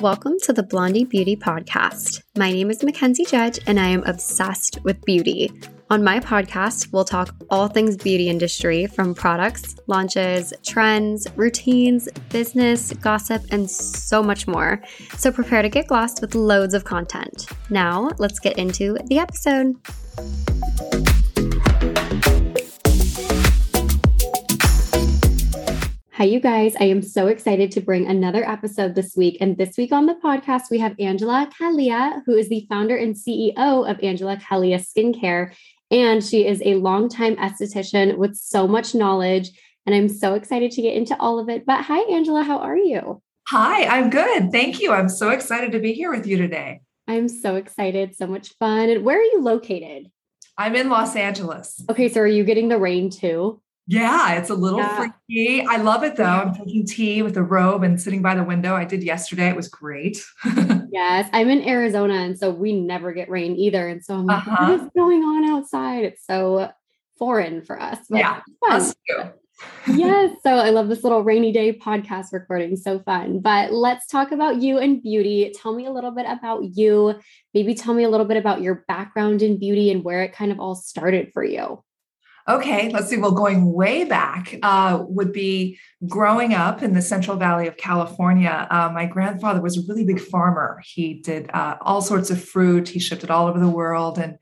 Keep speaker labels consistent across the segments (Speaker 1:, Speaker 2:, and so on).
Speaker 1: Welcome to the Blondie Beauty Podcast. My name is Mackenzie Judge, and I am obsessed with beauty. On my podcast, we'll talk all things beauty industry from products, launches, trends, routines, business, gossip, and so much more. So prepare to get glossed with loads of content. Now, let's get into the episode. Hi, you guys. I am so excited to bring another episode this week. And this week on the podcast, we have Angela Caglia, who is the founder and CEO of Angela Caglia Skincare. And she is a longtime esthetician with so much knowledge. And I'm so excited to get into all of it. But hi, Angela, how are you?
Speaker 2: Hi, I'm good. Thank you. I'm so excited to be here with you today.
Speaker 1: I'm so excited. So much fun. And where are you located?
Speaker 2: I'm in Los Angeles.
Speaker 1: Okay. So are you getting the rain too?
Speaker 2: Yeah, it's a little yeah. freaky. I love it though. I'm taking tea with a robe and sitting by the window. I did yesterday. It was great.
Speaker 1: yes, I'm in Arizona, and so we never get rain either. And so I'm like, uh-huh. what is going on outside? It's so foreign for us.
Speaker 2: yeah, us too.
Speaker 1: yes. So I love this little rainy day podcast recording. So fun. But let's talk about you and beauty. Tell me a little bit about you. Maybe tell me a little bit about your background in beauty and where it kind of all started for you.
Speaker 2: Okay, let's see. Well, going way back uh, would be growing up in the Central Valley of California. Uh, my grandfather was a really big farmer. He did uh, all sorts of fruit. He shipped it all over the world. And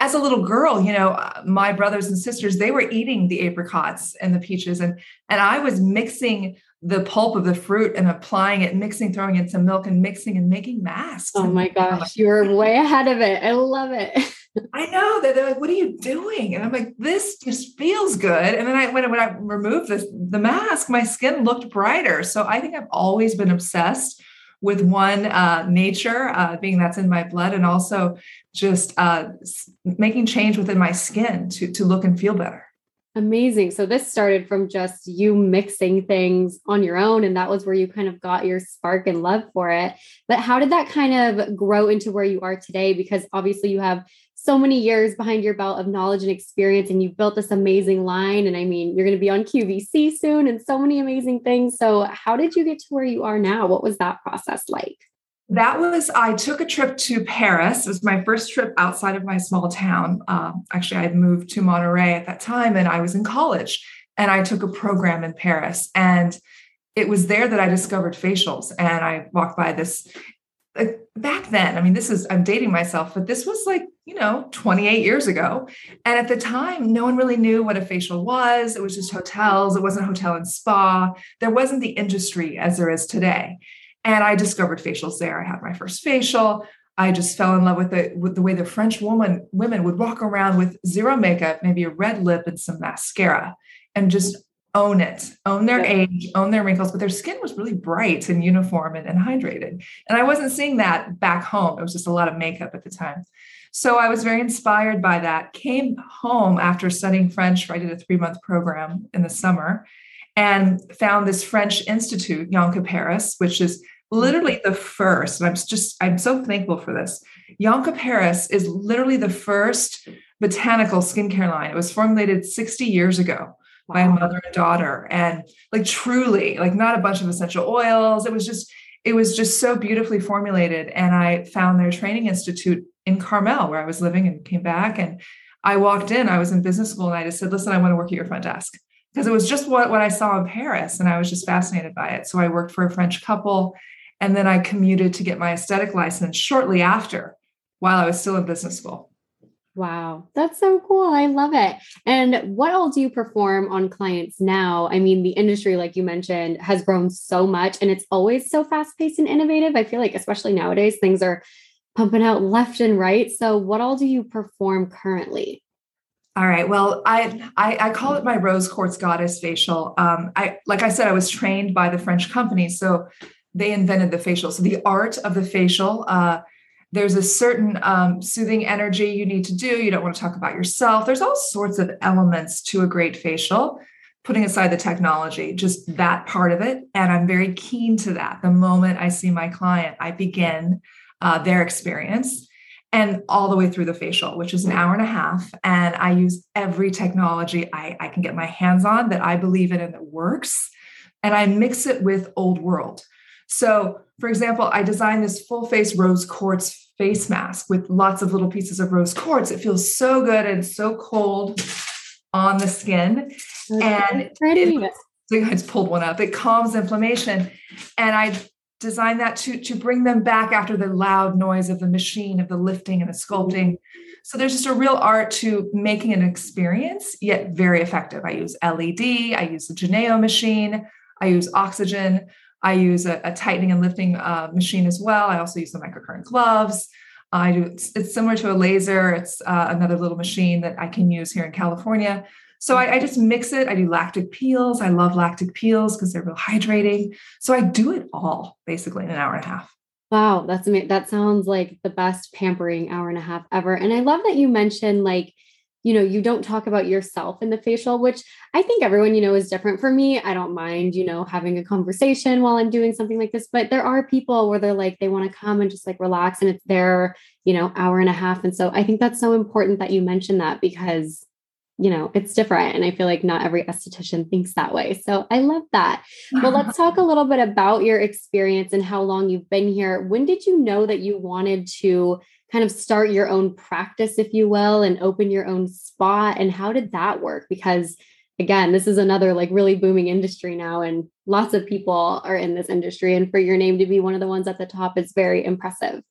Speaker 2: as a little girl, you know, uh, my brothers and sisters they were eating the apricots and the peaches, and and I was mixing the pulp of the fruit and applying it, mixing, throwing in some milk, and mixing and making masks.
Speaker 1: Oh my gosh, you're way ahead of it. I love it.
Speaker 2: I know that they're like, what are you doing? And I'm like, this just feels good. And then I when, when I removed this, the mask, my skin looked brighter. So I think I've always been obsessed with one uh, nature, uh, being that's in my blood, and also just uh, making change within my skin to to look and feel better.
Speaker 1: Amazing. So this started from just you mixing things on your own, and that was where you kind of got your spark and love for it. But how did that kind of grow into where you are today? Because obviously you have so many years behind your belt of knowledge and experience and you've built this amazing line. And i mean you're going to be on qvc soon and so many amazing things. So how did you get to where you are now? What was that process like?
Speaker 2: That was i took a trip to paris. It was my first trip outside of my small town. Um, actually i had moved to monterey at that time and i was in college and i took a program in paris. And it was there that i discovered facials and i walked by this back then, I mean, this is, I'm dating myself, but this was like, you know, 28 years ago. And at the time, no one really knew what a facial was. It was just hotels, it wasn't hotel and spa. There wasn't the industry as there is today. And I discovered facials there. I had my first facial. I just fell in love with the with the way the French woman women would walk around with zero makeup, maybe a red lip and some mascara, and just own it, own their age, own their wrinkles, but their skin was really bright and uniform and, and, hydrated. And I wasn't seeing that back home. It was just a lot of makeup at the time. So I was very inspired by that. Came home after studying French. I did a three month program in the summer and found this French institute, Yonka Paris, which is literally the first. And I'm just, I'm so thankful for this. Yonka Paris is literally the first botanical skincare line. It was formulated 60 years ago wow. a mother and daughter and like truly like not a bunch of essential oils it was just it was just so beautifully formulated and i found their training institute in carmel where i was living and came back and i walked in i was in business school and i just said listen i want to work at your front desk because it was just what, what i saw in paris and i was just fascinated by it so i worked for a french couple and then i commuted to get my aesthetic license shortly after while i was still in business school
Speaker 1: Wow, that's so cool. I love it. And what all do you perform on clients now? I mean, the industry, like you mentioned, has grown so much and it's always so fast paced and innovative. I feel like, especially nowadays, things are pumping out left and right. So, what all do you perform currently?
Speaker 2: All right. Well, I, I, I call it my rose quartz goddess facial. Um, I like I said, I was trained by the French company, so they invented the facial. So the art of the facial uh, there's a certain um, soothing energy you need to do. You don't want to talk about yourself. There's all sorts of elements to a great facial, putting aside the technology, just that part of it. And I'm very keen to that. The moment I see my client, I begin uh, their experience and all the way through the facial, which is an hour and a half. And I use every technology I, I can get my hands on that I believe in and that works. And I mix it with old world. So, for example, I designed this full face rose quartz face mask with lots of little pieces of rose quartz. It feels so good and so cold on the skin. and it, I just pulled one up. It calms inflammation. And I designed that to, to bring them back after the loud noise of the machine, of the lifting and the sculpting. So there's just a real art to making an experience, yet very effective. I use LED, I use the Geneo machine, I use oxygen, I use a, a tightening and lifting uh, machine as well. I also use the microcurrent gloves. I do. It's, it's similar to a laser. It's uh, another little machine that I can use here in California. So I, I, just mix it. I do lactic peels. I love lactic peels because they're real hydrating. So I do it all basically in an hour and a half.
Speaker 1: Wow, that's amazing. That sounds like the best pampering hour and a half ever. And I love that you mentioned like, you know, you don't talk about yourself in the facial, which I think everyone, you know, is different. For me, I don't mind, you know, having a conversation while I'm doing something like this, but there are people where they're like, they want to come and just like relax and it's their, you know, hour and a half. And so I think that's so important that you mention that because you know, it's different. And I feel like not every esthetician thinks that way. So I love that. Well, let's talk a little bit about your experience and how long you've been here. When did you know that you wanted to kind of start your own practice, if you will, and open your own spot? And how did that work? Because again, this is another like really booming industry now, and lots of people are in this industry. And for your name to be one of the ones at the top is very impressive.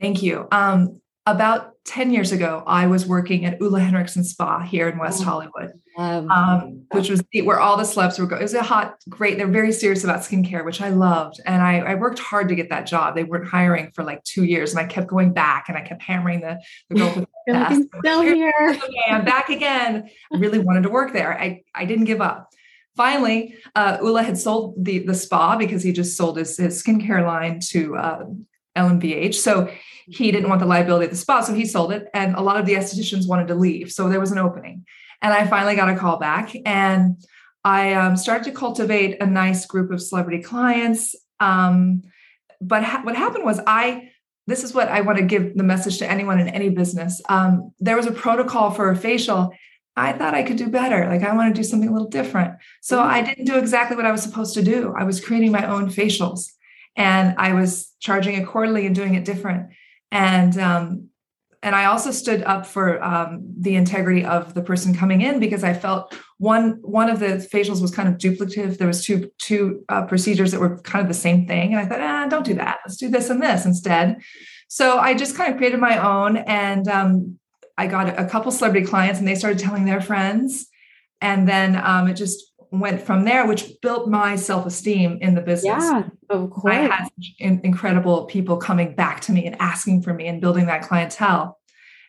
Speaker 2: Thank you. Um, about 10 years ago, I was working at Ole Henriksen Spa here in West oh, Hollywood, um, which was where all the celebs were going. It was a hot, great, they're very serious about skincare, which I loved. And I, I, worked hard to get that job. They weren't hiring for like two years. And I kept going back and I kept hammering the, the girl with the
Speaker 1: still here.
Speaker 2: Okay, I'm back again. I really wanted to work there. I, I didn't give up. Finally, uh, Ole had sold the, the spa because he just sold his, his skincare line to uh, LVMH. So he didn't want the liability of the spa, so he sold it. And a lot of the estheticians wanted to leave. So there was an opening. And I finally got a call back and I um, started to cultivate a nice group of celebrity clients. Um, but ha- what happened was I, this is what I want to give the message to anyone in any business. Um, there was a protocol for a facial. I thought I could do better. Like I want to do something a little different. So mm-hmm. I didn't do exactly what I was supposed to do. I was creating my own facials and I was charging it quarterly and doing it different and um, and I also stood up for um, the integrity of the person coming in because I felt one one of the facials was kind of duplicative. There was two two uh, procedures that were kind of the same thing, and I thought, ah, don't do that. Let's do this and this instead. So I just kind of created my own, and um, I got a couple celebrity clients, and they started telling their friends, and then um, it just went from there, which built my self esteem in the business.
Speaker 1: Yeah, of course. I had
Speaker 2: incredible people coming back to me and asking for me and building that clientele.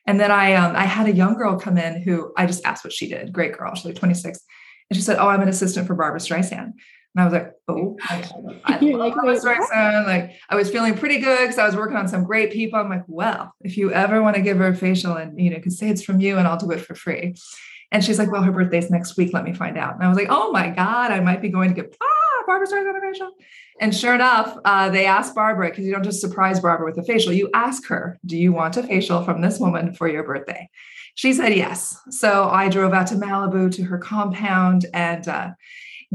Speaker 2: And then I um, I had a young girl come in who I just asked what she did. Great girl, she's like 26, and she said, "Oh, I'm an assistant for Barbra Streisand." And I was like, "Oh, I like, Barbra Streisand." Like I was feeling pretty good because I was working on some great people. I'm like, "Well, if you ever want to give her a facial, and you know, can say it's from you, and I'll do it for free." And she's like, well, her birthday's next week. Let me find out. And I was like, oh my God, I might be going to get ah, Barbra Streisand a facial. And sure enough, uh, they asked Barbra, because you don't just surprise Barbra with a facial, you ask her, do you want a facial from this woman for your birthday? She said yes. So I drove out to Malibu to her compound and uh,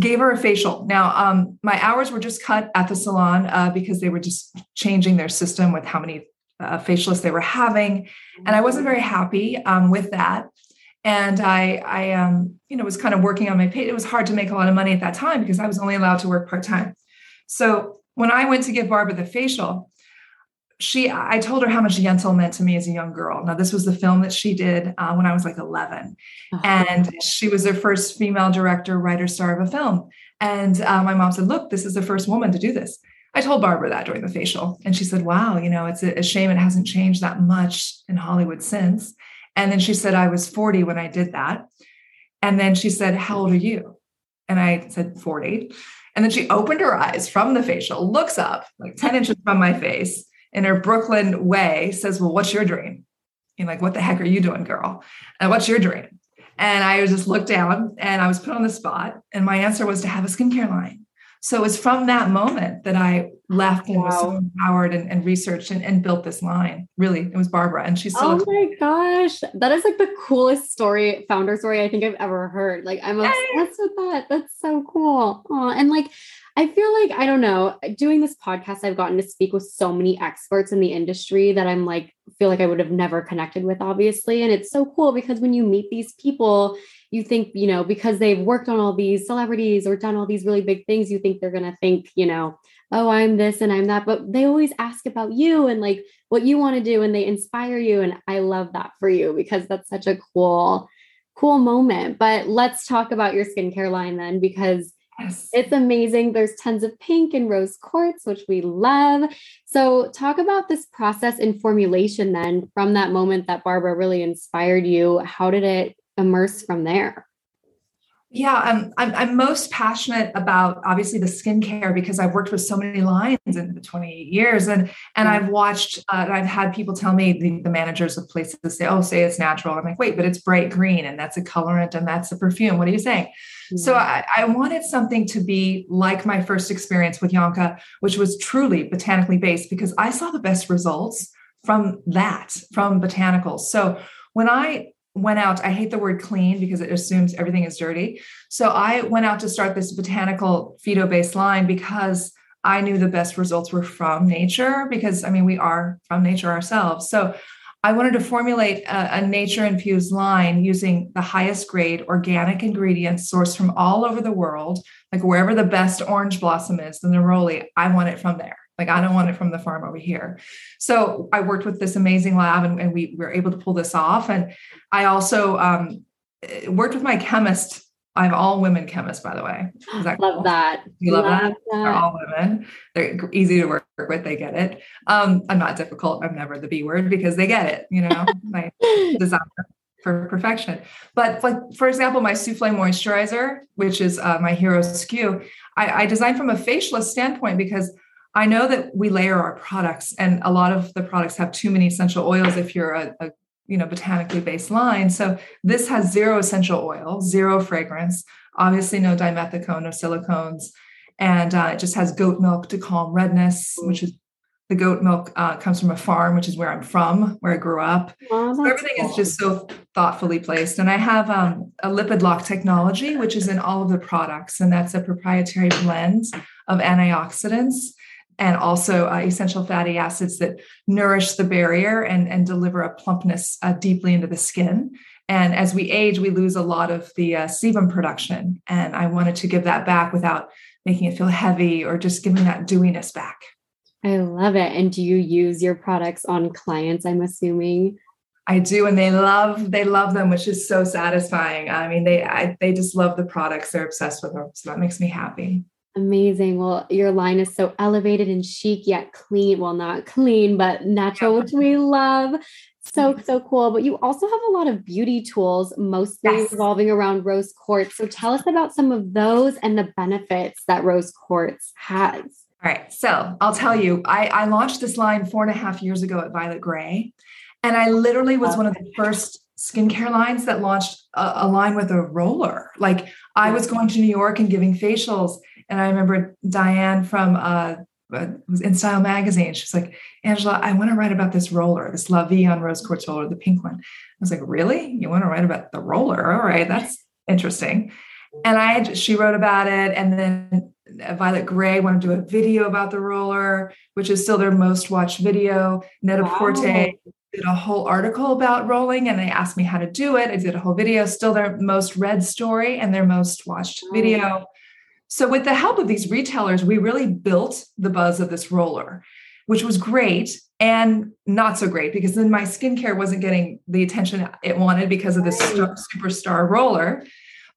Speaker 2: gave her a facial. Now, um, my hours were just cut at the salon uh, because they were just changing their system with how many uh, facialists they were having. And I wasn't very happy um, with that and I, I, um, you know, was kind of working on my pay. It was hard to make a lot of money at that time because I was only allowed to work part time. So when I went to give Barbra the facial, she, I told her how much Yentl meant to me as a young girl. Now this was the film that she did uh, when I was like 11, uh-huh. and she was the first female director, writer, star of a film. And uh, my mom said, "Look, this is the first woman to do this." I told Barbra that during the facial, and she said, "Wow, you know, it's a, a shame it hasn't changed that much in Hollywood since." And then she said, I was 40 when I did that. And then she said, How old are you? And I said, 40. And then she opened her eyes from the facial, looks up like 10 inches from my face in her Brooklyn way, says, Well, what's your dream? And like, what the heck are you doing, girl? And what's your dream? And I just looked down and I was put on the spot. And my answer was to have a skincare line. So it was from that moment that I left and wow. was so empowered and, and researched and, and, built this line. Really, it was Barbra, and she's still.
Speaker 1: Oh my gosh, that is like the coolest story, founder story I think I've ever heard. Like I'm obsessed with that. That's so cool. Aww. And like, I feel like, I don't know, uh, doing this podcast, I've gotten to speak with so many experts in the industry that I'm like, feel like I would have never connected with, obviously. And it's so cool because when you meet these people, you think, you know, because they've worked on all these celebrities or done all these really big things, you think they're going to think, you know, oh, I'm this and I'm that. But they always ask about you and like what you want to do and they inspire you. And I love that for you because that's such a cool, cool moment. But let's talk about your skincare line then because Yes. It's amazing. There's tons of pink and rose quartz, which we love. So, talk about this process in formulation then from that moment that Barbra really inspired you. How did it immerse from there?
Speaker 2: Yeah, I'm, I'm, I'm most passionate about obviously the skincare because I've worked with so many lines in the 28 years, and and I've watched. Uh, I've had people tell me the, the managers of places say, "Oh, say it's natural." I'm like, "Wait, but it's bright green, and that's a colorant, and that's a perfume. What are you saying?" Mm-hmm. So I, I wanted something to be like my first experience with Yonka, which was truly botanically based because I saw the best results from that, from botanicals. So when I went out i hate the word clean because it assumes everything is dirty. So i went out to start this botanical phyto based line because i knew the best results were from nature because i mean we are from nature ourselves. So i wanted to formulate a, a nature infused line using the highest grade organic ingredients sourced from all over the world like wherever the best orange blossom is the neroli i want it from there like, I don't want it from the farm over here. So I worked with this amazing lab and, and we were able to pull this off. And I also um, worked with my chemist. I have all women chemists, by the way.
Speaker 1: That love cool? that.
Speaker 2: You love, love that? that? They're all women. They're easy to work with. They get it. Um, I'm not difficult. I'm never the B word because they get it. You know, my designer for perfection. But like for example, my souffle moisturizer, which is uh, my hero SKU, I, I designed from a facialist standpoint because I know that we layer our products, and a lot of the products have too many essential oils if you're a, a you know botanically based line. So this has zero essential oil, zero fragrance, obviously no dimethicone, no silicones, and uh, it just has goat milk to calm redness, which is the goat milk uh, comes from a farm, which is where I'm from, where I grew up. So everything cool. is just so thoughtfully placed. And I have um, a lipid lock technology, which is in all of the products, and that's a proprietary blend of antioxidants and also uh, essential fatty acids that nourish the barrier and, and deliver a plumpness uh, deeply into the skin. And as we age, we lose a lot of the uh, sebum production. And I wanted to give that back without making it feel heavy or just giving that dewiness back.
Speaker 1: I love it. And do you use your products on clients? I'm assuming.
Speaker 2: I do, and they love they love them, which is so satisfying. I mean, they I, they just love the products; they're obsessed with them, so that makes me happy.
Speaker 1: Amazing. Well, your line is so elevated and chic yet clean. Well, not clean, but natural, which we love. So, so cool. But you also have a lot of beauty tools, mostly yes. revolving around rose quartz. So tell us about some of those and the benefits that rose quartz has.
Speaker 2: All right. So I'll tell you, I, I launched this line four and a half years ago at Violet Grey. And I literally was one of the first skincare lines that launched a, a line with a roller. Like I was going to New York and giving facials and I remember Diane from uh, uh was in Style magazine. She's like, Angela, I want to write about this roller, this La Vie on rose quartz roller, the pink one. I was like, really? You want to write about the roller? All right, that's interesting. And I, she wrote about it, and then Violet Grey wanted to do a video about the roller, which is still their most watched video. Net-a-Porter wow. did a whole article about rolling, and they asked me how to do it. I did a whole video, still their most read story and their most watched video. So, with the help of these retailers, we really built the buzz of this roller, which was great and not so great because then my skincare wasn't getting the attention it wanted because of this superstar roller.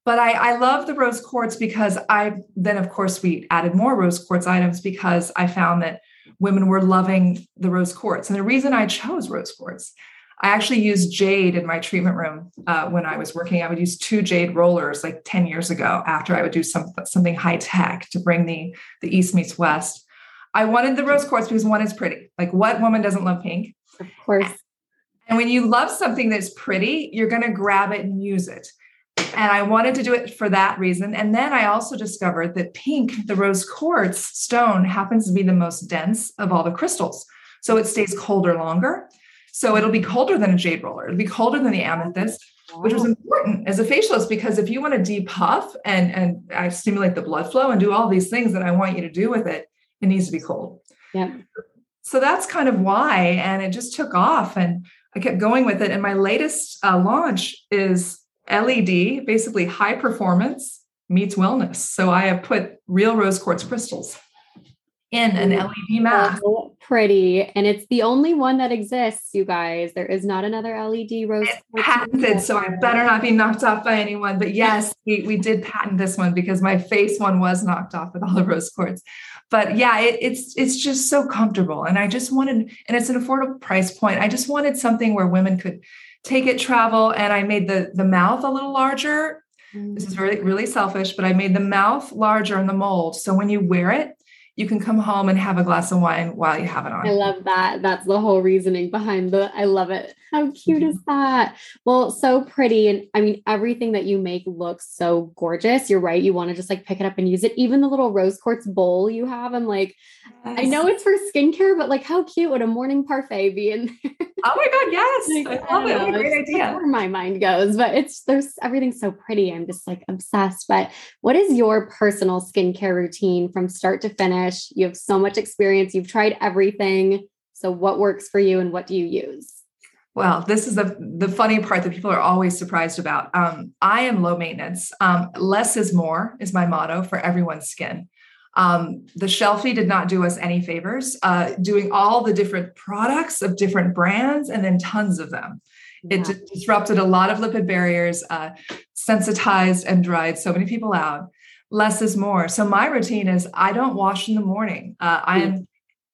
Speaker 2: But I, I love the rose quartz because I then, of course, we added more rose quartz items because I found that women were loving the rose quartz. And the reason I chose rose quartz I actually used jade in my treatment room uh, when I was working. I would use two jade rollers like 10 years ago after I would do some, something high tech to bring the, the East meets West. I wanted the rose quartz because one is pretty. Like what woman doesn't love pink?
Speaker 1: Of course.
Speaker 2: And when you love something that's pretty, you're going to grab it and use it. And I wanted to do it for that reason. And then I also discovered that pink, the rose quartz stone, happens to be the most dense of all the crystals. So it stays colder longer. So it'll be colder than a jade roller. It'll be colder than the amethyst, wow. which was important as a facialist because if you want to depuff and and I stimulate the blood flow and do all these things that I want you to do with it, it needs to be cold.
Speaker 1: Yeah.
Speaker 2: So that's kind of why, and it just took off, and I kept going with it. And my latest uh, launch is LED, basically high performance meets wellness. So I have put real rose quartz crystals in an LED mask.
Speaker 1: So pretty. And it's the only one that exists, you guys. There is not another LED rose.
Speaker 2: It's patented, so I better not be knocked off by anyone. But yes, we, we did patent this one because my face one was knocked off with all the rose quartz. But yeah, it, it's it's just so comfortable. And I just wanted, and it's an affordable price point. I just wanted something where women could take it travel. And I made the the mouth a little larger. This is mm. really, really selfish, but I made the mouth larger in the mold. So when you wear it, you can come home and have a glass of wine while you have it on.
Speaker 1: I love that. That's the whole reasoning behind the I love it. How cute is mm-hmm. that? Well, so pretty. And I mean, everything that you make looks so gorgeous. You're right. You want to just like pick it up and use it. Even the little rose quartz bowl you have, I'm like, yes. I know it's for skincare, but like how cute would a morning parfait be in
Speaker 2: there? Oh my God, yes. like, I love I it. What a great idea.
Speaker 1: Where my mind goes, but it's there's everything's so pretty. I'm just like obsessed. But what is your personal skincare routine from start to finish? You have so much experience, you've tried everything. So what works for you and what do you use?
Speaker 2: Well, this is the the funny part that people are always surprised about. Um, I am low maintenance. Um, less is more is my motto for everyone's skin. Um, the shelfie did not do us any favors, uh, doing all the different products of different brands and then tons of them. Yeah. It disrupted a lot of lipid barriers, uh, sensitized and dried so many people out. Less is more. So my routine is I don't wash in the morning. Uh, I am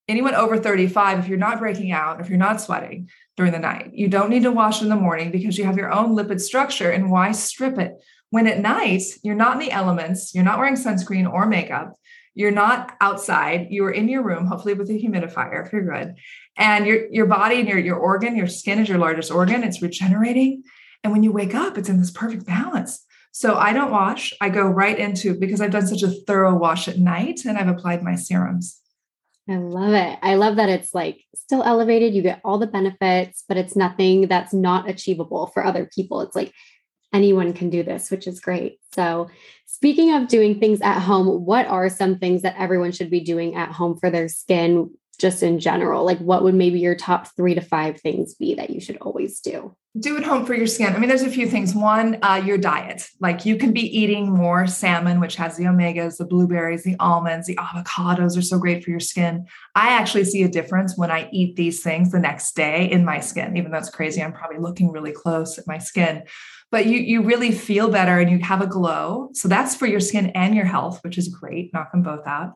Speaker 2: anyone over 35. If you're not breaking out, if you're not sweating, during the night. You don't need to wash in the morning because you have your own lipid structure. And why strip it? When at night, you're not in the elements, you're not wearing sunscreen or makeup, you're not outside, you're in your room, hopefully with a humidifier if you're good. And your, your body and your, your organ, your skin is your largest organ, it's regenerating. And when you wake up, it's in this perfect balance. So I don't wash. I go right into because I've done such a thorough wash at night and I've applied my serums.
Speaker 1: I love it. I love that it's like still elevated. You get all the benefits, but it's nothing that's not achievable for other people. It's like anyone can do this, which is great. So, speaking of doing things at home, what are some things that everyone should be doing at home for their skin just in general? Like, what would maybe your top three to five things be that you should always do?
Speaker 2: do at home for your skin. I mean, there's a few things. One, uh, your diet. Like you can be eating more salmon, which has the omegas, the blueberries, the almonds, the avocados are so great for your skin. I actually see a difference when I eat these things the next day in my skin. Even though it's crazy, I'm probably looking really close at my skin. But you you really feel better and you have a glow. So that's for your skin and your health, which is great. Knock them both out.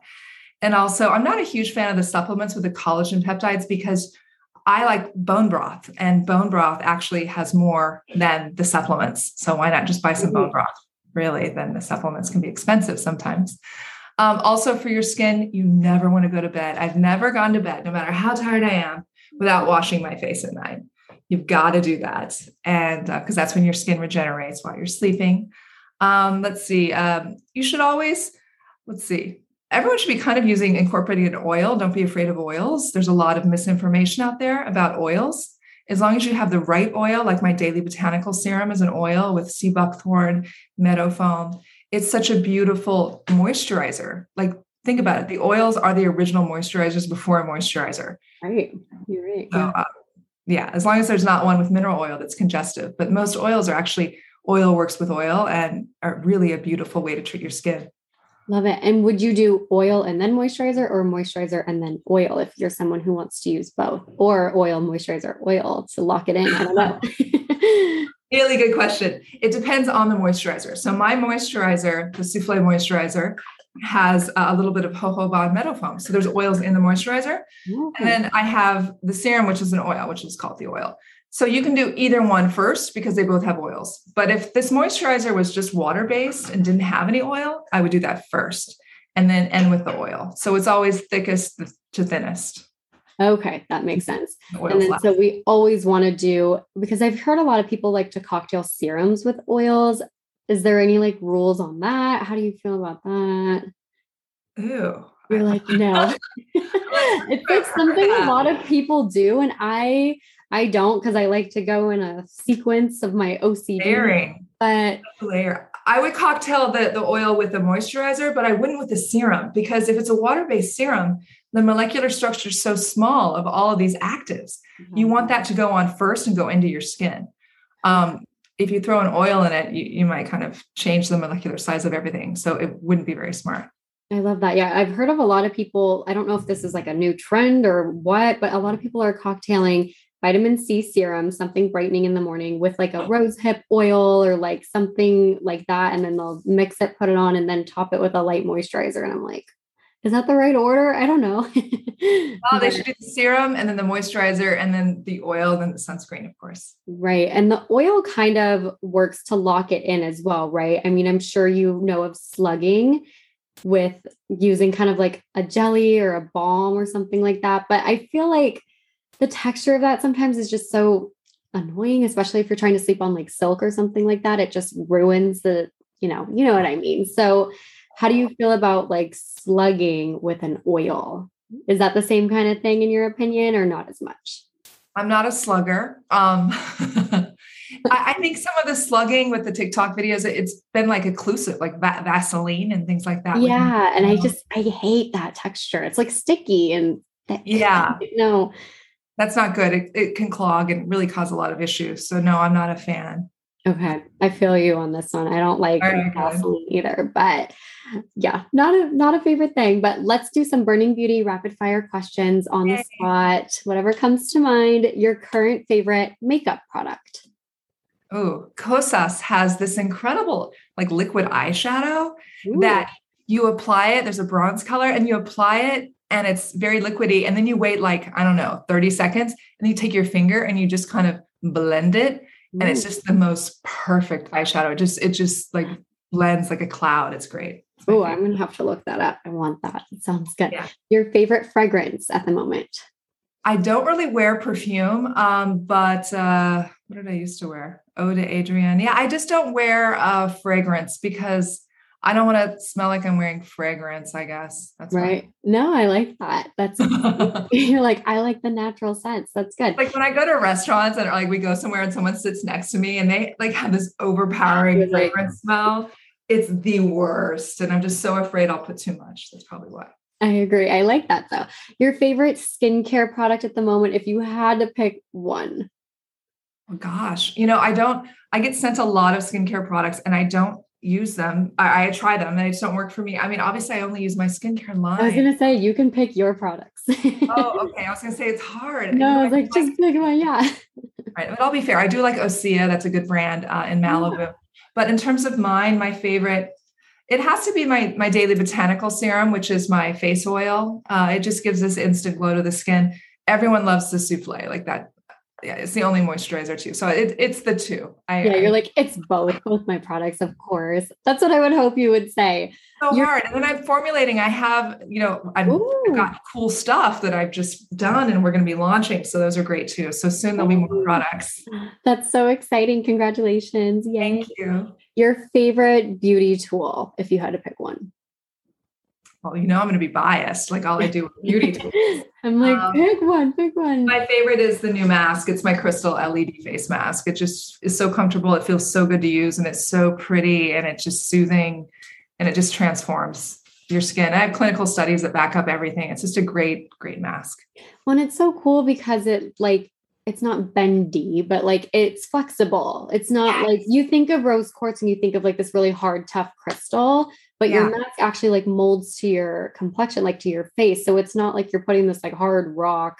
Speaker 2: And also, I'm not a huge fan of the supplements with the collagen peptides because I like bone broth, and bone broth actually has more than the supplements. So why not just buy some bone broth? Really, then the supplements can be expensive sometimes. Um, also, for your skin, you never want to go to bed. I've never gone to bed, no matter how tired I am, without washing my face at night. You've got to do that, and because uh, that's when your skin regenerates while you're sleeping. Um, let's see. Um, you should always, let's see, everyone should be kind of using incorporated oil. Don't be afraid of oils. There's a lot of misinformation out there about oils. As long as you have the right oil, like my daily botanical serum is an oil with sea buckthorn, meadow foam. It's such a beautiful moisturizer. Like think about it. The oils are the original moisturizers before a moisturizer.
Speaker 1: Right. You're right.
Speaker 2: So, uh, yeah, as long as there's not one with mineral oil that's congestive, but most oils are actually oil works with oil and are really a beautiful way to treat your skin.
Speaker 1: Love it. And would you do oil and then moisturizer or moisturizer and then oil if you're someone who wants to use both or oil, moisturizer, oil to lock it in? I don't know.
Speaker 2: really good question. It depends on the moisturizer. So my moisturizer, the souffle moisturizer, has a little bit of jojoba meadow foam. So there's oils in the moisturizer. And then I have the serum, which is an oil, which is called the oil. So you can do either one first because they both have oils. But if this moisturizer was just water based and didn't have any oil, I would do that first and then end with the oil. So it's always thickest to thinnest.
Speaker 1: Okay, that makes mm-hmm. sense. And then so we always want to do because I've heard a lot of people like to cocktail serums with oils. Is there any like rules on that? How do you feel about that?
Speaker 2: Ooh.
Speaker 1: You're like, no. it's like something a lot of people do. And I I don't because I like to go in a sequence of my OCD.
Speaker 2: Layering.
Speaker 1: But
Speaker 2: layer. I would cocktail the, the oil with the moisturizer, but I wouldn't with the serum because if it's a water-based serum, the molecular structure is so small of all of these actives. Mm-hmm. You want that to go on first and go into your skin. Um, if you throw an oil in it, you, you might kind of change the molecular size of everything. So it wouldn't be very smart.
Speaker 1: I love that. Yeah, I've heard of a lot of people. I don't know if this is like a new trend or what, but a lot of people are cocktailing vitamin C serum, something brightening in the morning with like a oh. rose hip oil or like something like that. And then they'll mix it, put it on, and then top it with a light moisturizer. And I'm like, is that the right order? I don't know.
Speaker 2: oh, they should do the serum and then the moisturizer and then the oil, then the sunscreen, of course.
Speaker 1: Right. And the oil kind of works to lock it in as well, right? I mean, I'm sure you know of slugging with using kind of like a jelly or a balm or something like that. But I feel like the texture of that sometimes is just so annoying, especially if you're trying to sleep on like silk or something like that. It just ruins the, you know, you know what I mean. So, how do you feel about like slugging with an oil? Is that the same kind of thing in your opinion, or not as much?
Speaker 2: I'm not a slugger. Um, I, think some of the slugging with the TikTok videos, it's been like occlusive, like va- Vaseline and things like that.
Speaker 1: Yeah. And I just, I hate that texture. It's like sticky and
Speaker 2: yeah.
Speaker 1: No,
Speaker 2: that's not good. It, it can clog and really cause a lot of issues. So no, I'm not a fan.
Speaker 1: Okay. I feel you on this one. I don't like right, Vaseline either, but yeah, not a not a favorite thing. But let's do some burning beauty rapid fire questions on the spot. Whatever comes to mind. Your current favorite makeup product.
Speaker 2: Oh, Kosas has this incredible like liquid eyeshadow Ooh. that you apply it. There's a bronze color, and you apply it and it's very liquidy. And then you wait like, I don't know, 30 seconds, and you take your finger and you just kind of blend it. Ooh. And it's just the most perfect eyeshadow. It just, it just like blends like a cloud. It's great.
Speaker 1: Oh, I'm gonna have to look that up. I want that. It sounds good. Yeah. Your favorite fragrance at the moment?
Speaker 2: I don't really wear perfume, um, but uh, what did I used to wear? Eau d'Hadrien. Yeah, I just don't wear uh, fragrance because I don't want to smell like I'm wearing fragrance, I guess.
Speaker 1: That's right. Fine. No, I like that. That's you're like, I like the natural sense. That's good.
Speaker 2: Like when I go to restaurants and like we go somewhere and someone sits next to me and they like have this overpowering fragrance smell, it's the worst. And I'm just so afraid I'll put too much. That's probably why.
Speaker 1: I agree. I like that though. Your favorite skincare product at the moment, if you had to pick one.
Speaker 2: Oh gosh, you know, I don't, I get sent a lot of skincare products and I don't use them. I, I, try them and they just don't work for me. I mean, obviously, I only use my skincare line.
Speaker 1: I was gonna say you can pick your products.
Speaker 2: oh, okay. I was gonna say it's hard.
Speaker 1: No, I was like, just pick one. Yeah.
Speaker 2: Right. But I'll be fair. I do like Osea. That's a good brand uh, in Malibu. Yeah. But in terms of mine, my favorite, it has to be my my daily botanical serum, which is my face oil. Uh, it just gives this instant glow to the skin. Everyone loves the souffle, like that yeah, it's the only moisturizer too. So it, it's the two.
Speaker 1: I, yeah, you're like, it's both, both my products, of course. That's what I would hope you would say.
Speaker 2: So you're, hard. And then I'm formulating. I have, you know, I've, I've, got cool stuff that I've just done and we're going to be launching. So those are great too. So soon there'll be more products.
Speaker 1: That's so exciting. Congratulations.
Speaker 2: Yay. Thank you.
Speaker 1: Your favorite beauty tool, if you had to pick one
Speaker 2: well, you know, I'm going to be biased. Like all I do with beauty tools.
Speaker 1: I'm like, um, pick one, pick one.
Speaker 2: My favorite is the new mask. It's my crystal LED face mask. It just is so comfortable. It feels so good to use and it's so pretty and it's just soothing and it just transforms your skin. I have clinical studies that back up everything. It's just a great, great mask.
Speaker 1: Well, it's so cool because it like it's not bendy, but like it's flexible. It's not yes. like you think of rose quartz and you think of like this really hard, tough crystal, but yeah. your mask actually like molds to your complexion, like to your face. So it's not like you're putting this like hard rock.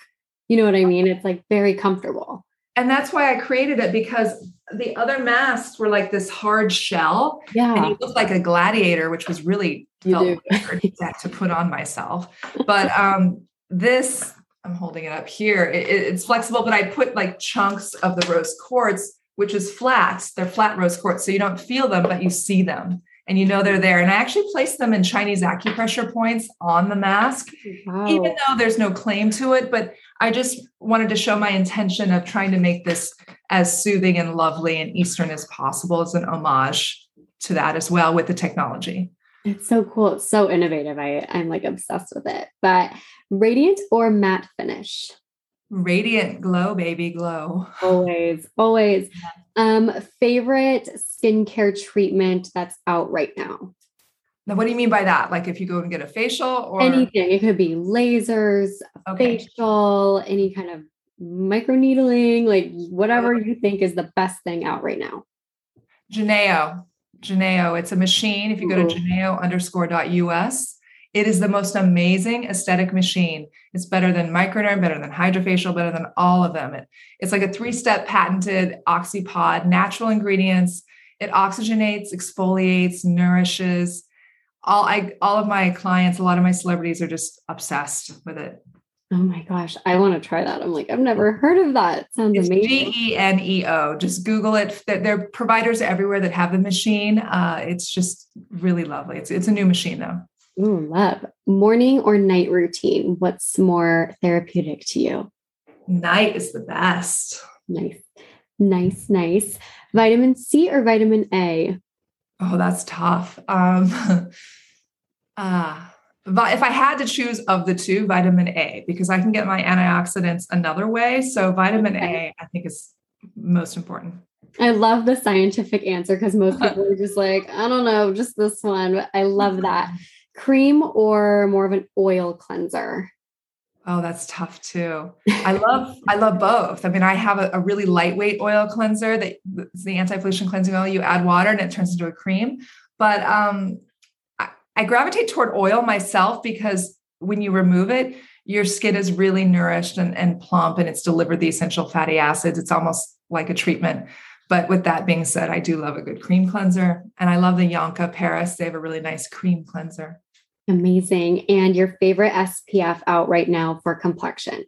Speaker 1: You know what I mean? It's like very comfortable.
Speaker 2: And that's why I created it because the other masks were like this hard shell.
Speaker 1: Yeah.
Speaker 2: And you looked like a gladiator, which was really felt weird to put on myself. But um this, I'm holding it up here. It, it's flexible, but I put like chunks of the rose quartz, which is flat. They're flat rose quartz. So you don't feel them, but you see them and you know they're there. And I actually placed them in Chinese acupressure points on the mask, wow. even though there's no claim to it. But I just wanted to show my intention of trying to make this as soothing and lovely and Eastern as possible as an homage to that as well with the technology.
Speaker 1: It's so cool. It's so innovative. I, I'm like obsessed with it. But radiant or matte finish?
Speaker 2: Radiant glow, baby glow.
Speaker 1: Always, always. Um, favorite skincare treatment that's out right now?
Speaker 2: Now, what do you mean by that? Like if you go and get a facial or
Speaker 1: anything? It could be lasers, okay. facial, any kind of microneedling, like whatever you think is the best thing out right now.
Speaker 2: Geneo. Geneo. It's a machine. If you go to geneo underscore dot us, it is the most amazing aesthetic machine. It's better than Microderm, better than HydraFacial, better than all of them. It, it's like a three-step patented oxypod, natural ingredients. It oxygenates, exfoliates, nourishes. All I all of my clients, a lot of my celebrities are just obsessed with it.
Speaker 1: Oh my gosh, I want to try that. I'm like, I've never heard of that. Sounds it's amazing.
Speaker 2: G E N E O. Just Google it. There are providers everywhere that have the machine. Uh, it's just really lovely. It's it's a new machine though.
Speaker 1: Ooh, love. Morning or night routine? What's more therapeutic to you?
Speaker 2: Night is the best.
Speaker 1: Nice. Nice, nice. Vitamin C or vitamin A?
Speaker 2: Oh, that's tough. Um uh if I had to choose of the two, vitamin A, because I can get my antioxidants another way. So vitamin okay. A, I think is most important.
Speaker 1: I love the scientific answer because most people are just like, I don't know, just this one. But I love that cream or more of an oil cleanser?
Speaker 2: Oh, that's tough too. I love I love both. I mean, I have a, a really lightweight oil cleanser that it's the anti-pollution cleansing oil. You add water and it turns into a cream. But um, I, I gravitate toward oil myself because when you remove it, your skin is really nourished and, and plump and it's delivered the essential fatty acids. It's almost like a treatment. But with that being said, I do love a good cream cleanser. And I love the Yonka Paris. They have a really nice cream cleanser.
Speaker 1: Amazing. And your favorite SPF out right now for complexion?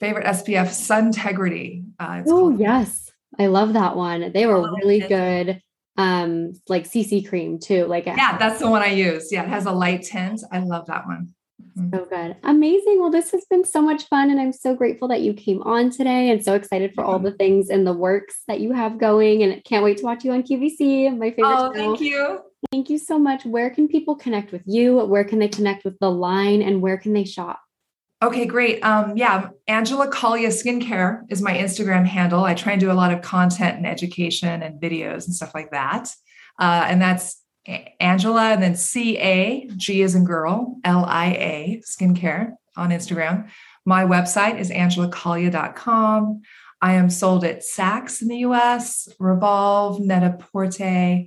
Speaker 2: Favorite SPF, Suntegrity.
Speaker 1: Uh, oh, yes. I love that one. They were really good. Um, like CC cream too. Like
Speaker 2: yeah, that's the one I use. Yeah, it has a light tint. I love that one.
Speaker 1: Mm-hmm. So good. Amazing. Well, this has been so much fun. And I'm so grateful that you came on today and so excited for all the things in the works that you have going. And can't wait to watch you on QVC, my favorite.
Speaker 2: Oh, thank you.
Speaker 1: Thank you so much. Where can people connect with you? Where can they connect with the line and where can they shop?
Speaker 2: Okay, great. Um, yeah, Angela Caglia Skincare is my Instagram handle. I try and do a lot of content and education and videos and stuff like that. Uh, and that's Angela and then C A G is in girl, L I A skincare on Instagram. My website is angelacaglia.com. I am sold at Saks in the US, Revolve, Net-a-Porter,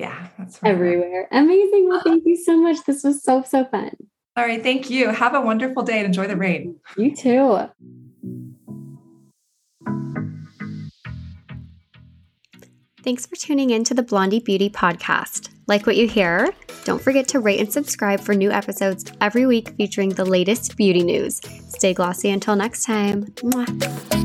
Speaker 2: yeah, that's
Speaker 1: everywhere. Amazing. Well, thank you so much. This was so, so fun.
Speaker 2: All right. Thank you. Have a wonderful day and enjoy the rain.
Speaker 1: You too. Thanks for tuning in to the Blondie Beauty Podcast. Like what you hear? Don't forget to rate and subscribe for new episodes every week featuring the latest beauty news. Stay glossy until next time. Mwah.